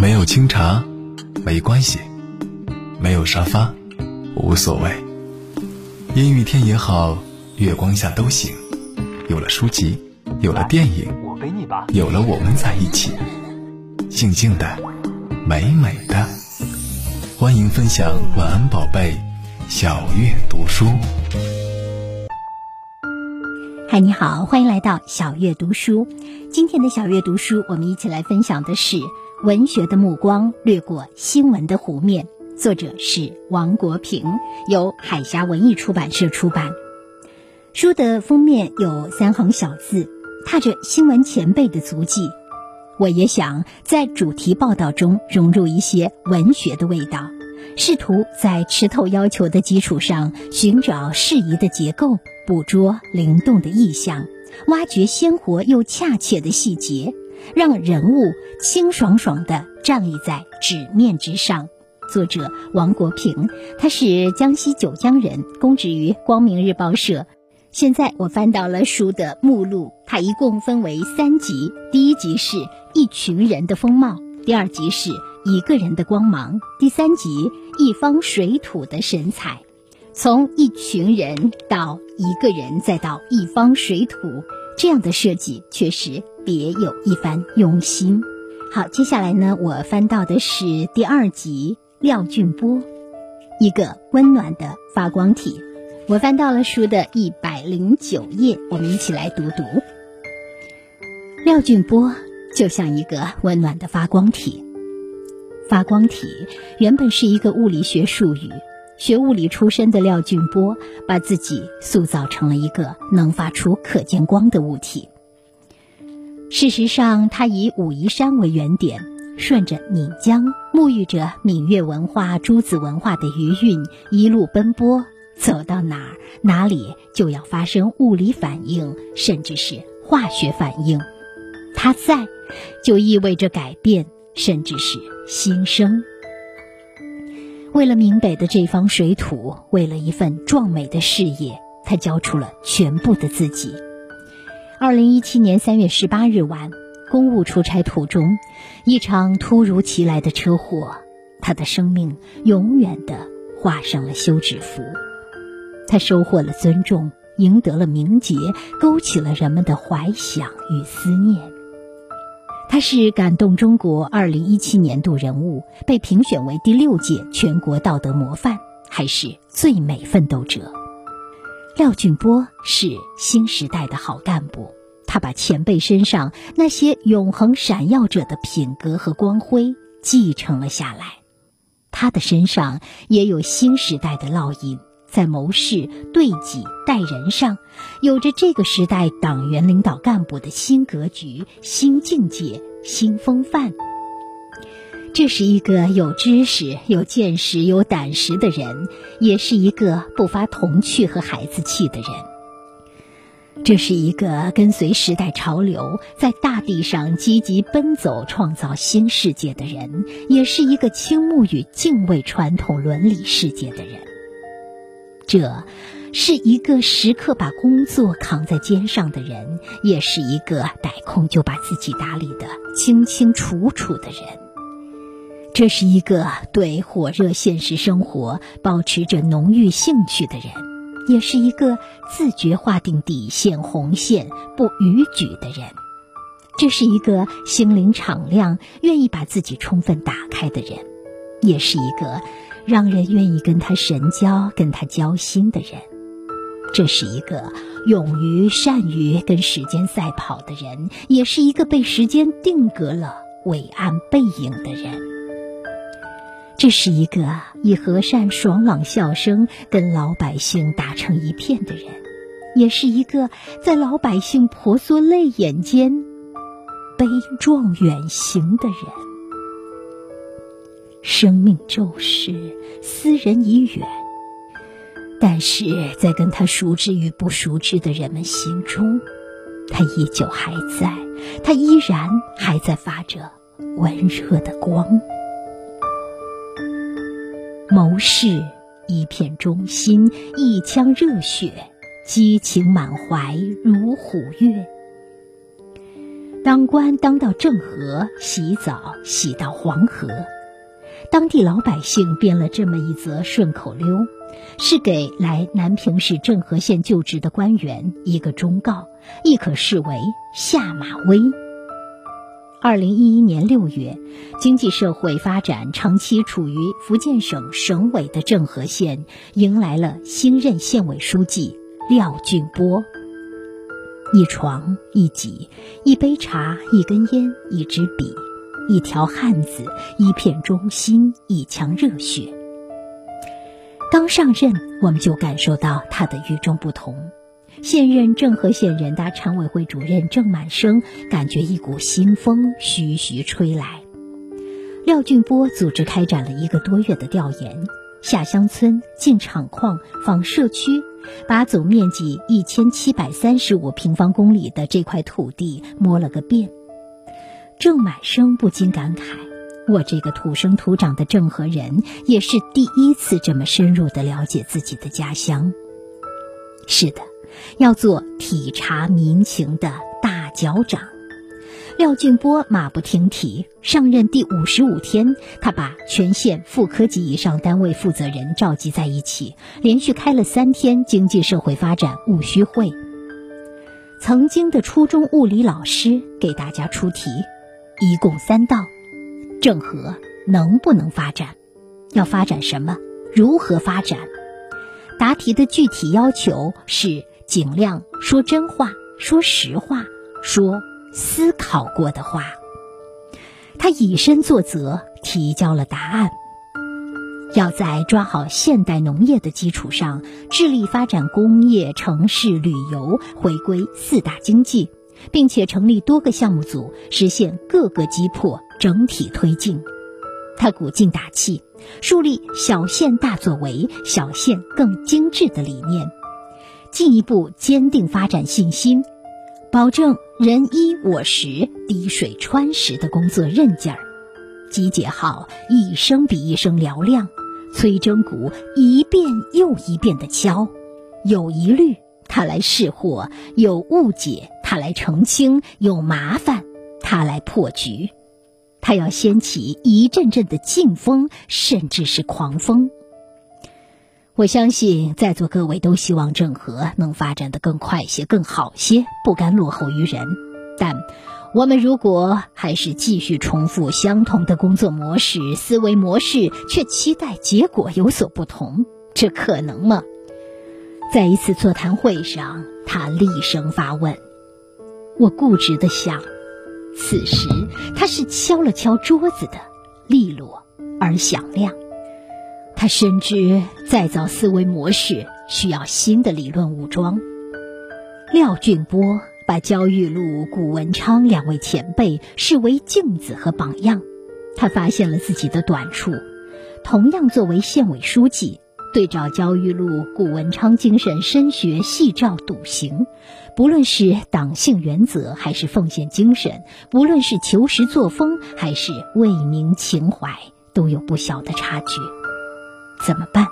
没有清茶，没关系；没有沙发，无所谓。阴雨天也好，月光下都行。有了书籍，有了电影，有了我们在一起，静静的，美美的。欢迎分享晚安宝贝，小月读书。嗨，你好，欢迎来到小月读书。今天的小月读书，我们一起来分享的是《文学的目光掠过新闻的湖面》，作者是王国平，由海峡文艺出版社出版。书的封面有三行小字，踏着新闻前辈的足迹。我也想在主题报道中融入一些文学的味道，试图在吃透要求的基础上寻找适宜的结构。捕捉灵动的意象，挖掘鲜活又恰切的细节，让人物清爽爽地站立在纸面之上。作者王国平，他是江西九江人，供职于光明日报社。现在我翻到了书的目录，它一共分为三集：第一集是一群人的风貌，第二集是一个人的光芒，第三集一方水土的神采。从一群人到一个人，再到一方水土，这样的设计确实别有一番用心。好，接下来呢，我翻到的是第二集廖俊波，一个温暖的发光体。我翻到了书的一百零九页，我们一起来读读。廖俊波就像一个温暖的发光体。发光体原本是一个物理学术语。学物理出身的廖俊波，把自己塑造成了一个能发出可见光的物体。事实上，他以武夷山为原点，顺着岷江，沐浴着闽粤文化、诸子文化的余韵，一路奔波，走到哪儿，哪里就要发生物理反应，甚至是化学反应。他在，就意味着改变，甚至是新生。为了闽北的这方水土，为了一份壮美的事业，他交出了全部的自己。二零一七年三月十八日晚，公务出差途中，一场突如其来的车祸，他的生命永远的画上了休止符。他收获了尊重，赢得了名节，勾起了人们的怀想与思念。他是感动中国二零一七年度人物，被评选为第六届全国道德模范，还是最美奋斗者。廖俊波是新时代的好干部，他把前辈身上那些永恒闪耀着的品格和光辉继承了下来，他的身上也有新时代的烙印。在谋事、对己、待人上，有着这个时代党员领导干部的新格局、新境界、新风范。这是一个有知识、有见识、有胆识的人，也是一个不乏童趣和孩子气的人。这是一个跟随时代潮流，在大地上积极奔走、创造新世界的人，也是一个倾慕与敬畏传统伦理世界的人。这是一个时刻把工作扛在肩上的人，也是一个逮空就把自己打理的清清楚楚的人。这是一个对火热现实生活保持着浓郁兴趣的人，也是一个自觉划定底线红线不逾矩的人。这是一个心灵敞亮、愿意把自己充分打开的人，也是一个。让人愿意跟他神交、跟他交心的人，这是一个勇于、善于跟时间赛跑的人，也是一个被时间定格了伟岸背影的人。这是一个以和善、爽朗笑声跟老百姓打成一片的人，也是一个在老百姓婆娑泪眼间悲壮远行的人。生命骤逝，斯人已远，但是在跟他熟知与不熟知的人们心中，他依旧还在，他依然还在发着温热的光。谋士一片忠心，一腔热血，激情满怀如虎跃。当官当到郑和，洗澡洗到黄河。当地老百姓编了这么一则顺口溜，是给来南平市郑和县就职的官员一个忠告，亦可视为下马威。二零一一年六月，经济社会发展长期处于福建省省委的政和县，迎来了新任县委书记廖俊波。一床一几，一杯茶，一根烟，一支笔，一条汉子，一片忠心，一腔热血。刚上任，我们就感受到他的与众不同。现任郑和县人大常委会主任郑满生感觉一股新风徐徐吹来。廖俊波组织开展了一个多月的调研，下乡村、进厂矿、访社区，把总面积一千七百三十五平方公里的这块土地摸了个遍。郑满生不禁感慨：“我这个土生土长的郑和人，也是第一次这么深入的了解自己的家乡。”是的。要做体察民情的大脚掌，廖俊波马不停蹄，上任第五十五天，他把全县副科级以上单位负责人召集在一起，连续开了三天经济社会发展务虚会。曾经的初中物理老师给大家出题，一共三道：郑和能不能发展？要发展什么？如何发展？答题的具体要求是。尽量说真话，说实话，说思考过的话。他以身作则，提交了答案。要在抓好现代农业的基础上，致力发展工业、城市、旅游，回归四大经济，并且成立多个项目组，实现各个击破，整体推进。他鼓劲打气，树立小县大作为、小县更精致的理念。进一步坚定发展信心，保证人衣我食、滴水穿石的工作韧劲儿。集结号一声比一声嘹亮，催征鼓一遍又一遍的敲。有疑虑，他来释惑；有误解，他来澄清；有麻烦，他来破局。他要掀起一阵阵的劲风，甚至是狂风。我相信在座各位都希望郑和能发展的更快些、更好些，不甘落后于人。但我们如果还是继续重复相同的工作模式、思维模式，却期待结果有所不同，这可能吗？在一次座谈会上，他厉声发问。我固执地想，此时他是敲了敲桌子的，利落而响亮。他深知再造思维模式需要新的理论武装。廖俊波把焦裕禄、谷文昌两位前辈视为镜子和榜样，他发现了自己的短处。同样作为县委书记，对照焦裕禄、谷文昌精神深学细照笃行，不论是党性原则还是奉献精神，不论是求实作风还是为民情怀，都有不小的差距。怎么办？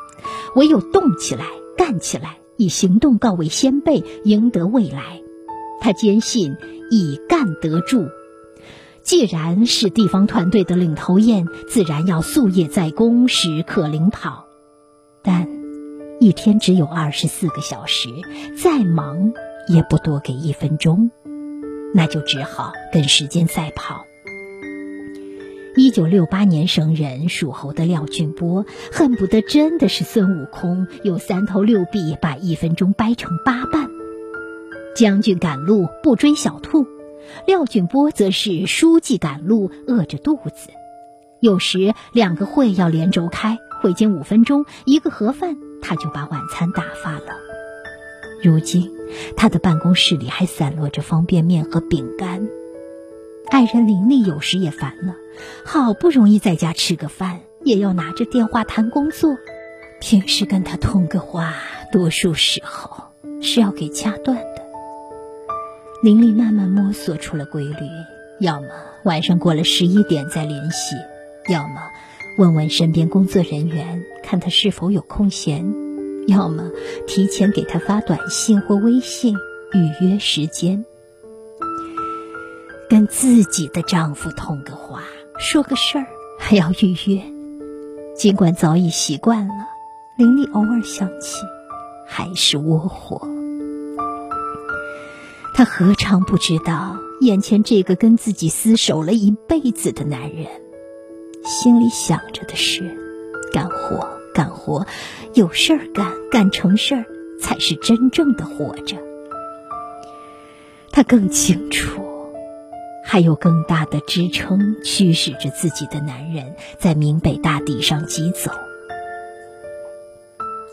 唯有动起来，干起来，以行动告慰先辈，赢得未来。他坚信以干得助。既然是地方团队的领头雁，自然要夙夜在公，时刻领跑。但一天只有二十四个小时，再忙也不多给一分钟，那就只好跟时间赛跑。一九六八年生人，属猴的廖俊波恨不得真的是孙悟空，用三头六臂把一分钟掰成八瓣。将军赶路不追小兔，廖俊波则是书记赶路饿着肚子。有时两个会要连轴开，会间五分钟一个盒饭，他就把晚餐打发了。如今他的办公室里还散落着方便面和饼干。爱人林丽有时也烦了，好不容易在家吃个饭，也要拿着电话谈工作。平时跟他通个话，多数时候是要给掐断的。林丽慢慢摸索出了规律：要么晚上过了十一点再联系，要么问问身边工作人员，看他是否有空闲，要么提前给他发短信或微信预约时间。跟自己的丈夫通个话，说个事儿，还要预约。尽管早已习惯了，林丽偶尔想起，还是窝火。她何尝不知道，眼前这个跟自己厮守了一辈子的男人，心里想着的是：干活，干活，有事儿干，干成事儿，才是真正的活着。她更清楚，还有更大的支撑驱使着自己的男人在闽北大地上疾走。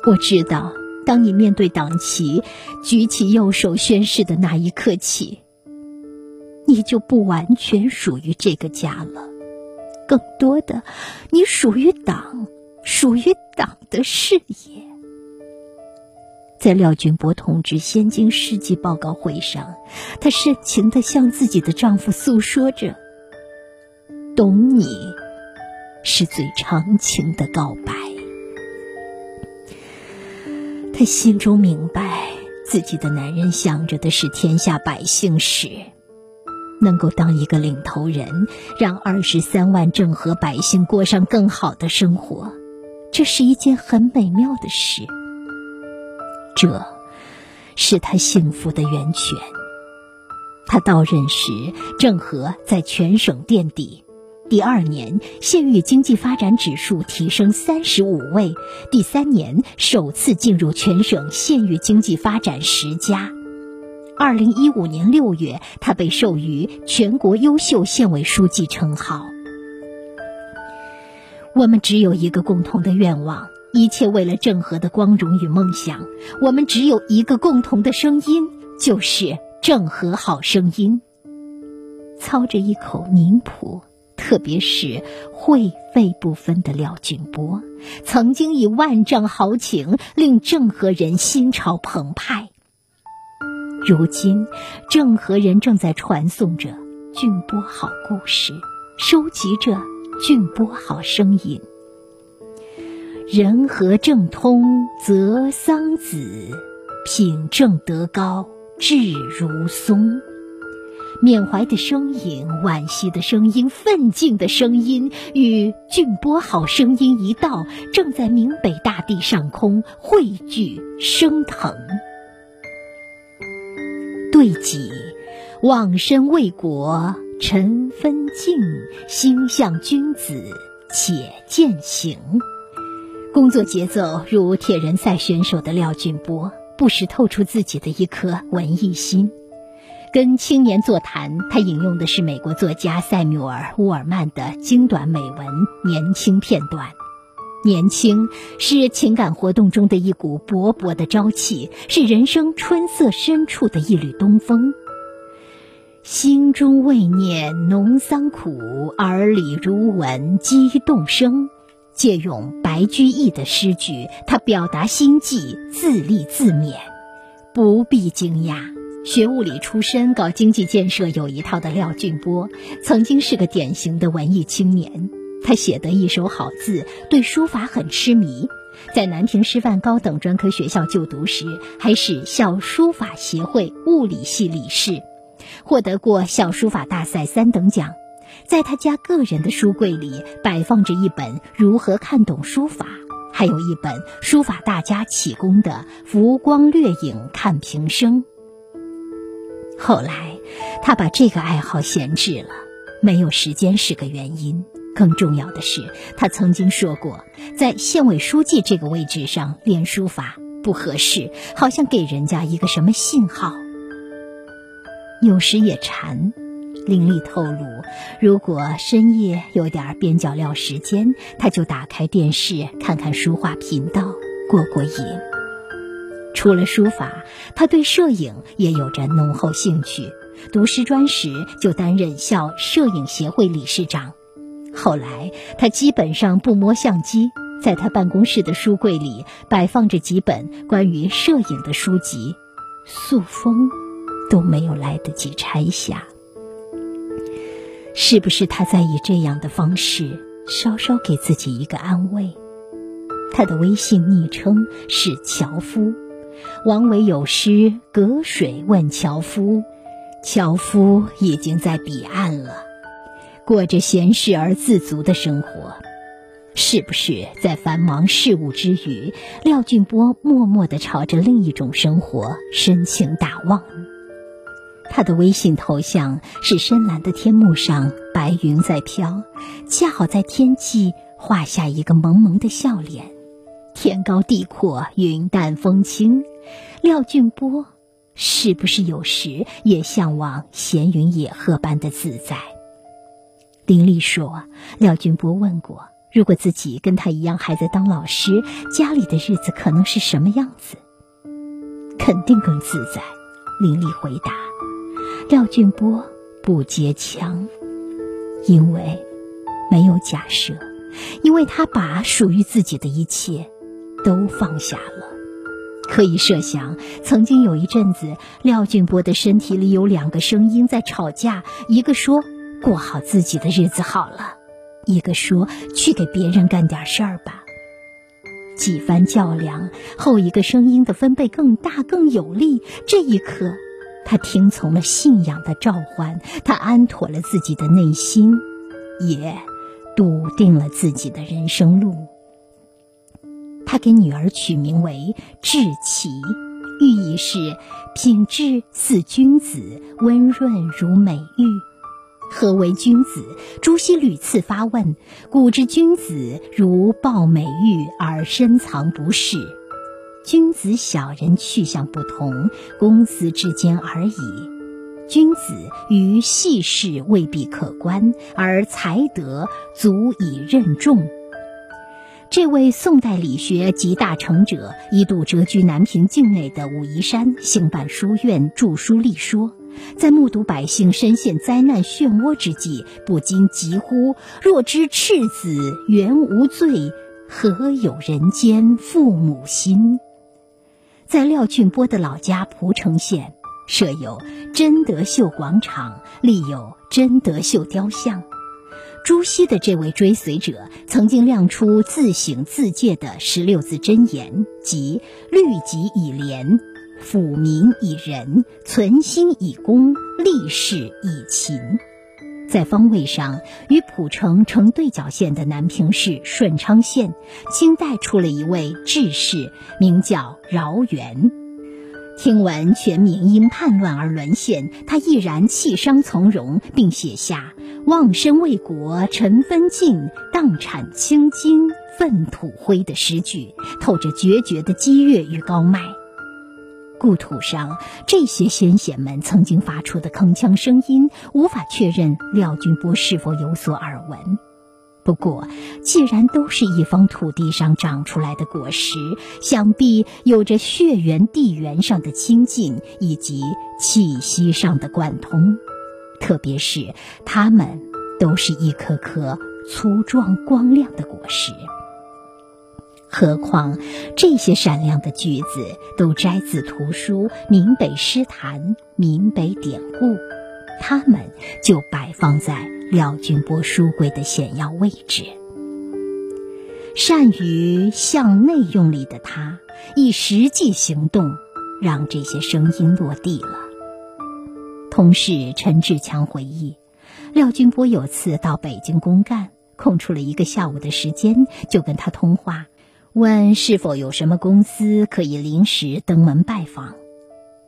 我知道。当你面对党旗，举起右手宣誓的那一刻起，你就不完全属于这个家了。更多的，你属于党，属于党的事业。在廖俊波同志先进事迹报告会上，她深情的向自己的丈夫诉说着：“懂你，是最长情的告白。”她心中明白，自己的男人想着的是天下百姓事，能够当一个领头人，让二十三万郑和百姓过上更好的生活，这是一件很美妙的事。这，是他幸福的源泉。他到任时，郑和在全省垫底。第二年，县域经济发展指数提升三十五位；第三年，首次进入全省县域经济发展十佳。二零一五年六月，他被授予全国优秀县委书记称号。我们只有一个共同的愿望，一切为了郑和的光荣与梦想。我们只有一个共同的声音，就是郑和好声音。操着一口宁普。特别是会费不分的廖俊波，曾经以万丈豪情令郑和人心潮澎湃。如今，郑和人正在传颂着俊波好故事，收集着俊波好声音。人和正通则桑梓，品正德高志如松。缅怀的声音，惋惜的声音，奋进的声音，与俊波好声音一道，正在闽北大地上空汇聚升腾。对己，忘身为国，尘分境，心向君子，且践行。工作节奏如铁人赛选手的廖俊波，不时透出自己的一颗文艺心。跟青年座谈，他引用的是美国作家塞缪尔·乌尔曼的精短美文《年轻》片段。年轻是情感活动中的一股勃勃的朝气，是人生春色深处的一缕东风。心中未念农桑苦，耳里如闻鸡动声。借用白居易的诗句，他表达心迹，自立自勉，不必惊讶。学物理出身、搞经济建设有一套的廖俊波，曾经是个典型的文艺青年。他写得一手好字，对书法很痴迷。在南平师范高等专科学校就读时，还是校书法协会物理系理事，获得过校书法大赛三等奖。在他家个人的书柜里，摆放着一本《如何看懂书法》，还有一本书法大家启功的《浮光掠影看平生》。后来，他把这个爱好闲置了，没有时间是个原因。更重要的是，他曾经说过，在县委书记这个位置上练书法不合适，好像给人家一个什么信号。有时也馋，林丽透露，如果深夜有点边角料时间，他就打开电视看看书画频道，过过瘾。除了书法，他对摄影也有着浓厚兴趣。读师专时就担任校摄影协会理事长。后来他基本上不摸相机，在他办公室的书柜里摆放着几本关于摄影的书籍，塑封都没有来得及拆下。是不是他在以这样的方式稍稍给自己一个安慰？他的微信昵称是樵夫。王维有诗《隔水问樵夫》：“樵夫已经在彼岸了，过着闲适而自足的生活。是不是在繁忙事务之余，廖俊波默默地朝着另一种生活深情打望？他的微信头像是深蓝的天幕上白云在飘，恰好在天际画下一个萌萌的笑脸。天高地阔，云淡风轻，廖俊波是不是有时也向往闲云野鹤般的自在？林丽说，廖俊波问过。如果自己跟他一样还在当老师，家里的日子可能是什么样子？肯定更自在。林丽回答。廖俊波不接腔，因为没有假设，因为他把属于自己的一切都放下了。可以设想，曾经有一阵子，廖俊波的身体里有两个声音在吵架，一个说过好自己的日子好了。一个说：“去给别人干点事儿吧。”几番较量后，一个声音的分贝更大、更有力。这一刻，他听从了信仰的召唤，他安妥了自己的内心，也笃定了自己的人生路。他给女儿取名为“志奇”，寓意是品质似君子，温润如美玉。何为君子？朱熹屡次发问。古之君子，如抱美玉而深藏不示。君子小人去向不同，公私之间而已。君子于细事未必可观，而才德足以任重。这位宋代理学集大成者，一度谪居南平境内的武夷山，兴办书院，著书立说。在目睹百姓深陷灾难漩涡之际，不禁疾呼：“若知赤子原无罪，何有人间父母心？”在廖俊波的老家蒲城县，设有真德秀广场，立有真德秀雕像。朱熹的这位追随者，曾经亮出自省自戒的十六字真言，即“律己以廉”。抚民以仁，存心以公，立事以勤。在方位上与蒲城成对角线的南平市顺昌县，清代出了一位志士，名叫饶元。听闻全民因叛乱而沦陷，他毅然弃商从戎，并写下“忘身为国，尘分尽，荡产青金，粪土灰”的诗句，透着决绝的激越与高迈。故土上这些先贤们曾经发出的铿锵声音，无法确认廖俊波是否有所耳闻。不过，既然都是一方土地上长出来的果实，想必有着血缘地缘上的亲近，以及气息上的贯通。特别是，它们都是一颗颗粗壮光亮的果实。何况这些闪亮的句子都摘自图书《闽北诗坛》《闽北典故》，他们就摆放在廖俊波书柜的显要位置。善于向内用力的他，以实际行动让这些声音落地了。同事陈志强回忆，廖俊波有次到北京公干，空出了一个下午的时间，就跟他通话。问是否有什么公司可以临时登门拜访？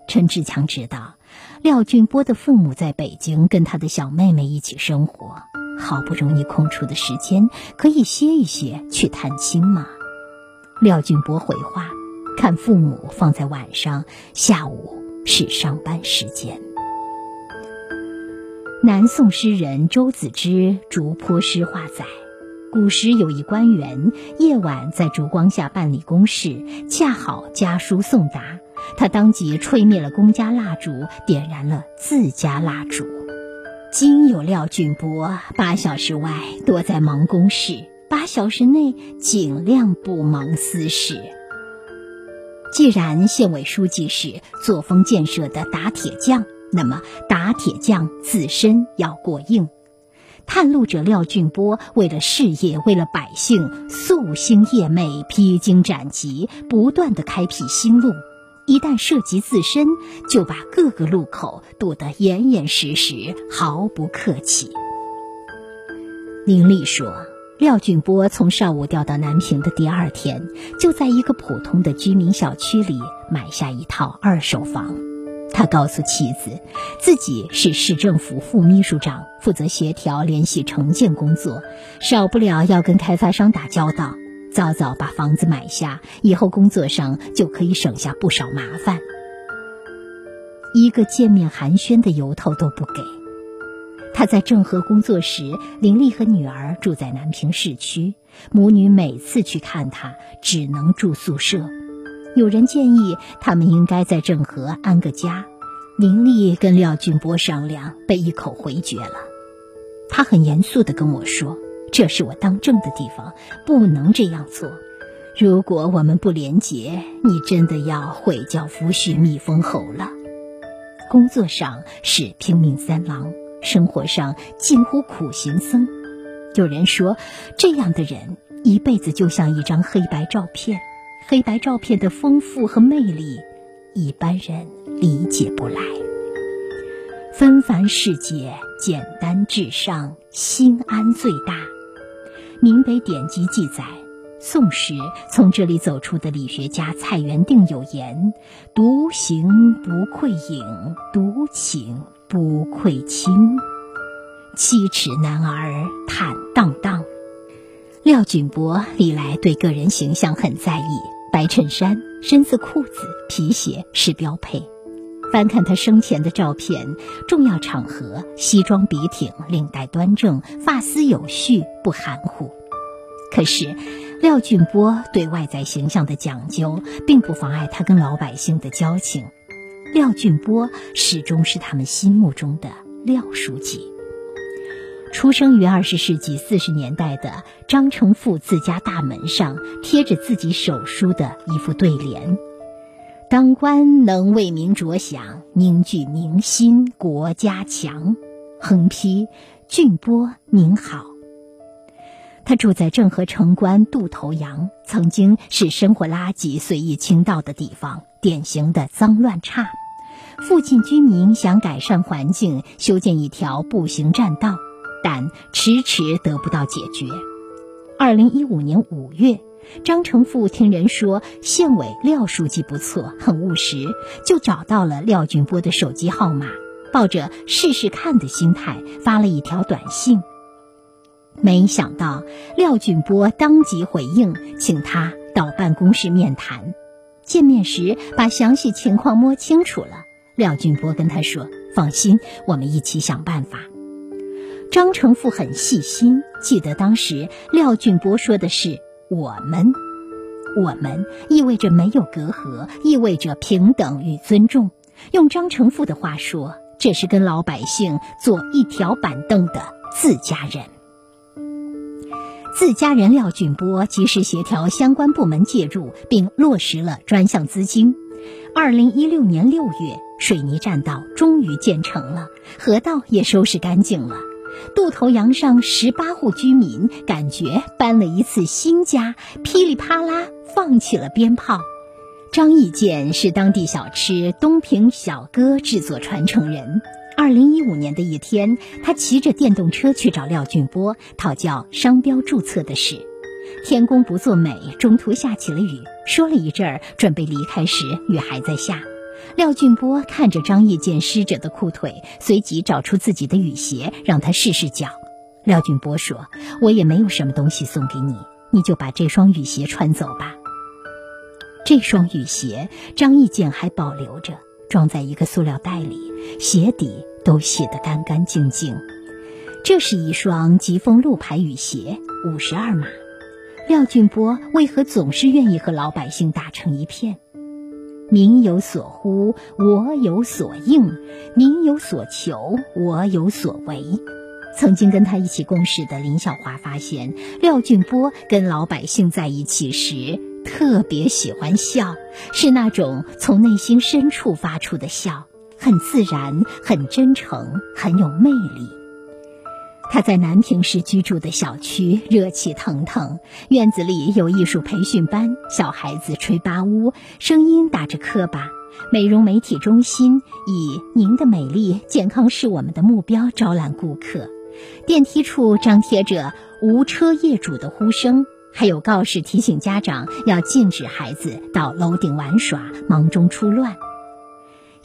陈志强知道，廖俊波的父母在北京跟他的小妹妹一起生活，好不容易空出的时间，可以歇一歇，去探亲吗？廖俊波回话：看父母放在晚上，下午是上班时间。南宋诗人周子之《竹坡诗话》载。古时有一官员，夜晚在烛光下办理公事，恰好家书送达，他当即吹灭了公家蜡烛，点燃了自家蜡烛。今有廖俊波，八小时外多在忙公事，八小时内尽量不忙私事。既然县委书记是作风建设的打铁匠，那么打铁匠自身要过硬。探路者廖俊波为了事业，为了百姓，夙兴夜寐，披荆斩棘，不断的开辟新路。一旦涉及自身，就把各个路口堵得严严实实，毫不客气。林丽说：“廖俊波从邵武调到南平的第二天，就在一个普通的居民小区里买下一套二手房。他告诉妻子，自己是市政府副秘书长，负责协调联系城建工作，少不了要跟开发商打交道。早早把房子买下，以后工作上就可以省下不少麻烦。一个见面寒暄的由头都不给。”他在郑和工作时，林丽和女儿住在南平市区，母女每次去看他只能住宿舍。有人建议他们应该在郑和安个家，宁丽跟廖俊波商量，被一口回绝了。他很严肃地跟我说：“这是我当政的地方，不能这样做。如果我们不廉洁，你真的要毁教夫婿蜜封侯了。”工作上是拼命三郎。生活上近乎苦行僧，有人说，这样的人一辈子就像一张黑白照片，黑白照片的丰富和魅力，一般人理解不来。纷繁世界，简单至上，心安最大。明北典籍记载，宋时从这里走出的理学家蔡元定有言：“独行不愧影，独请。”不愧卿，七尺男儿坦荡荡。廖俊博历来对个人形象很在意，白衬衫、深色裤子、皮鞋是标配。翻看他生前的照片，重要场合西装笔挺，领带端正，发丝有序，不含糊。可是，廖俊波对外在形象的讲究，并不妨碍他跟老百姓的交情。廖俊波始终是他们心目中的廖书记。出生于二十世纪四十年代的张成富自家大门上贴着自己手书的一副对联：“当官能为民着想，凝聚民心，国家强。”横批：“俊波您好。”他住在郑和城关渡头洋，曾经是生活垃圾随意倾倒的地方。典型的脏乱差，附近居民想改善环境，修建一条步行栈道，但迟迟得不到解决。二零一五年五月，张成富听人说县委廖书记不错，很务实，就找到了廖俊波的手机号码，抱着试试看的心态发了一条短信。没想到廖俊波当即回应，请他到办公室面谈。见面时，把详细情况摸清楚了。廖俊波跟他说：“放心，我们一起想办法。”张成富很细心，记得当时廖俊波说的是“我们”，“我们”意味着没有隔阂，意味着平等与尊重。用张成富的话说，这是跟老百姓坐一条板凳的自家人。自家人廖俊波及时协调相关部门介入，并落实了专项资金。二零一六年六月，水泥栈道终于建成了，河道也收拾干净了。渡头洋上十八户居民感觉搬了一次新家，噼里啪啦放起了鞭炮。张义建是当地小吃东平小哥制作传承人。二零一五年的一天，他骑着电动车去找廖俊波讨教商标注册的事。天公不作美，中途下起了雨。说了一阵儿，准备离开时，雨还在下。廖俊波看着张义建湿着的裤腿，随即找出自己的雨鞋，让他试试脚。廖俊波说：“我也没有什么东西送给你，你就把这双雨鞋穿走吧。”这双雨鞋，张义建还保留着。装在一个塑料袋里，鞋底都洗得干干净净。这是一双疾风路牌雨鞋，五十二码。廖俊波为何总是愿意和老百姓打成一片？民有所呼，我有所应；民有所求，我有所为。曾经跟他一起共事的林小华发现，廖俊波跟老百姓在一起时。特别喜欢笑，是那种从内心深处发出的笑，很自然，很真诚，很有魅力。他在南平市居住的小区热气腾腾，院子里有艺术培训班，小孩子吹八乌，声音打着磕巴，美容美体中心以“您的美丽健康是我们的目标”招揽顾客。电梯处张贴着“无车业主”的呼声，还有告示提醒家长要禁止孩子到楼顶玩耍，忙中出乱。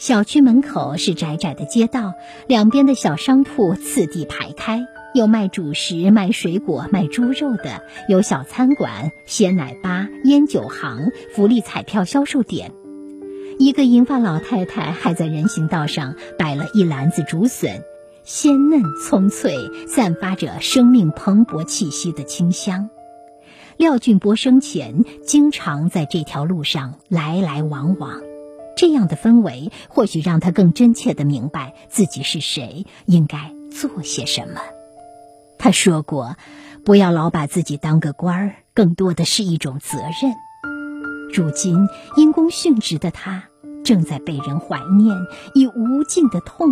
小区门口是窄窄的街道，两边的小商铺次第排开，有卖主食、卖水果、卖猪肉的，有小餐馆、鲜奶吧、烟酒行、福利彩票销售点。一个银发老太太还在人行道上摆了一篮子竹笋，鲜嫩葱脆，散发着生命蓬勃气息的清香。廖俊波生前经常在这条路上来来往往。这样的氛围，或许让他更真切地明白自己是谁，应该做些什么。他说过：“不要老把自己当个官儿，更多的是一种责任。”如今因公殉职的他，正在被人怀念，以无尽的痛，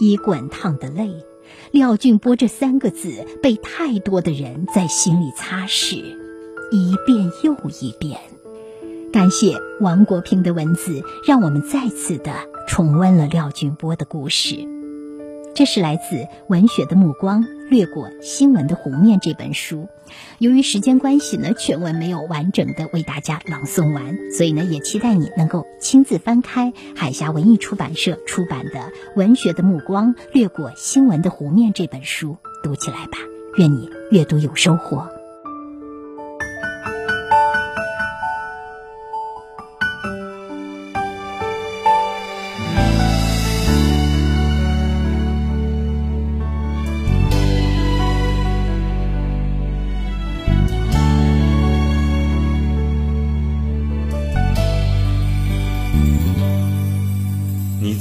以滚烫的泪。廖俊波这三个字，被太多的人在心里擦拭，一遍又一遍。感谢王国平的文字，让我们再次的重温了廖俊波的故事。这是来自《文学的目光掠过新闻的湖面》这本书。由于时间关系呢，全文没有完整的为大家朗诵完，所以呢，也期待你能够亲自翻开海峡文艺出版社出版的《文学的目光掠过新闻的湖面》这本书，读起来吧。愿你阅读有收获。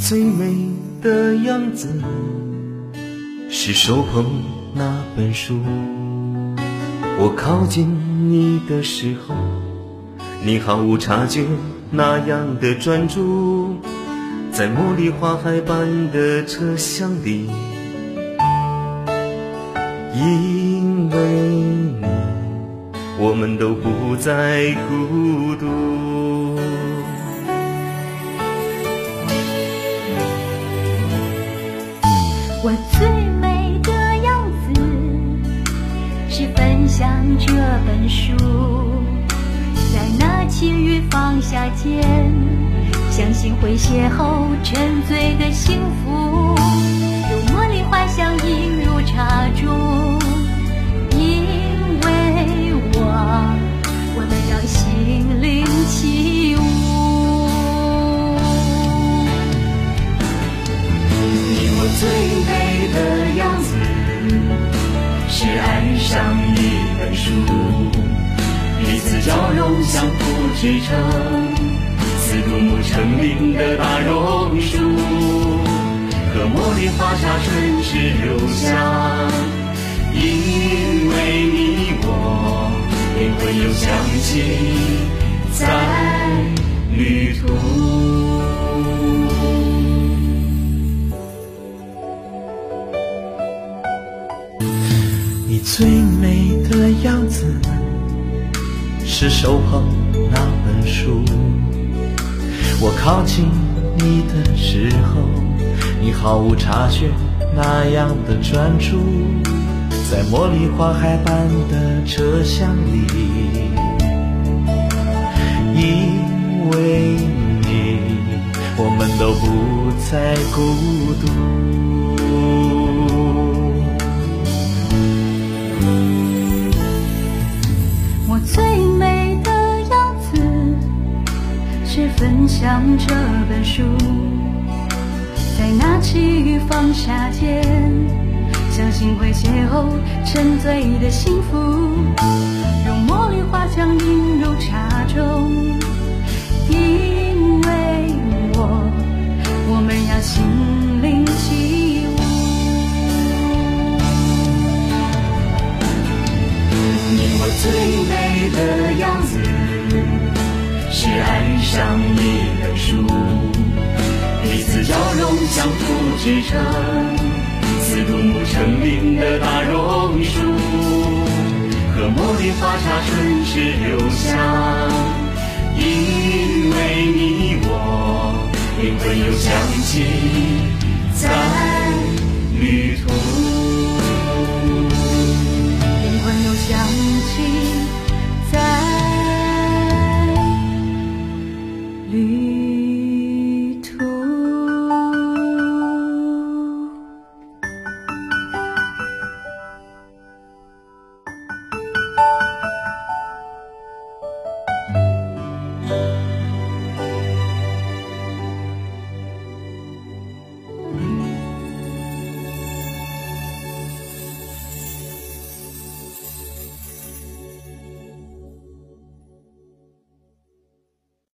最美的样子。是手捧那本书，我靠近你的时候，你毫无察觉那样的专注，在茉莉花海般的车厢里，因为你，我们都不再孤独。我最美的样子是分享这本书，在那轻雨放下肩，相信会邂逅沉醉的幸福，如茉莉花香映入茶中，察觉那样的专注，在茉莉花海般的车厢里，因为你，我们都不再孤独。我最美的样子是分享这本书，拿起雨放下剑，相信会邂逅沉醉的幸福，用茉莉花香映入茶中，因为我，我们要心灵起舞。你我最美的样子，是爱上一本书，交融，相互支撑，似独木成林的大榕树，和茉莉花茶唇齿留香，因为你我灵魂又响起，在旅途。